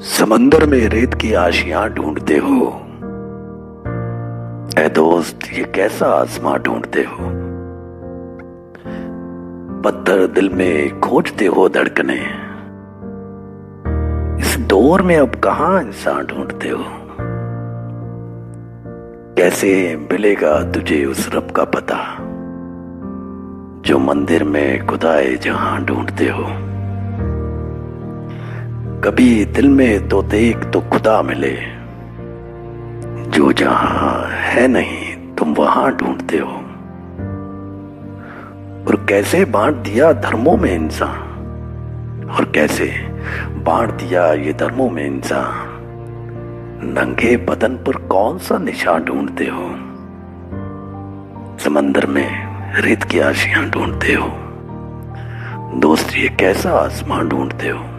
समंदर में रेत की आशियाँ ढूंढते हो। ए दोस्त, ये कैसा आसमां ढूंढते हो? पत्थर दिल में खोजते हो धड़कने। इस दौर में अब कहा इंसान ढूंढते हो? कैसे मिलेगा तुझे उस रब का पता? जो मंदिर में खुदाए जहाँ ढूंढते हो। कभी दिल में तो देख तो खुदा मिले। जो जहाँ है नहीं, तुम वहाँ ढूंढते हो। और कैसे बांट दिया धर्मों में इंसान? और कैसे बांट दिया ये धर्मों में इंसान? नंगे बदन पर कौन सा निशान ढूंढते हो? समंदर में रेत की आशियाँ ढूंढते हो? दोस्त ये कैसा आसमान ढूंढते हो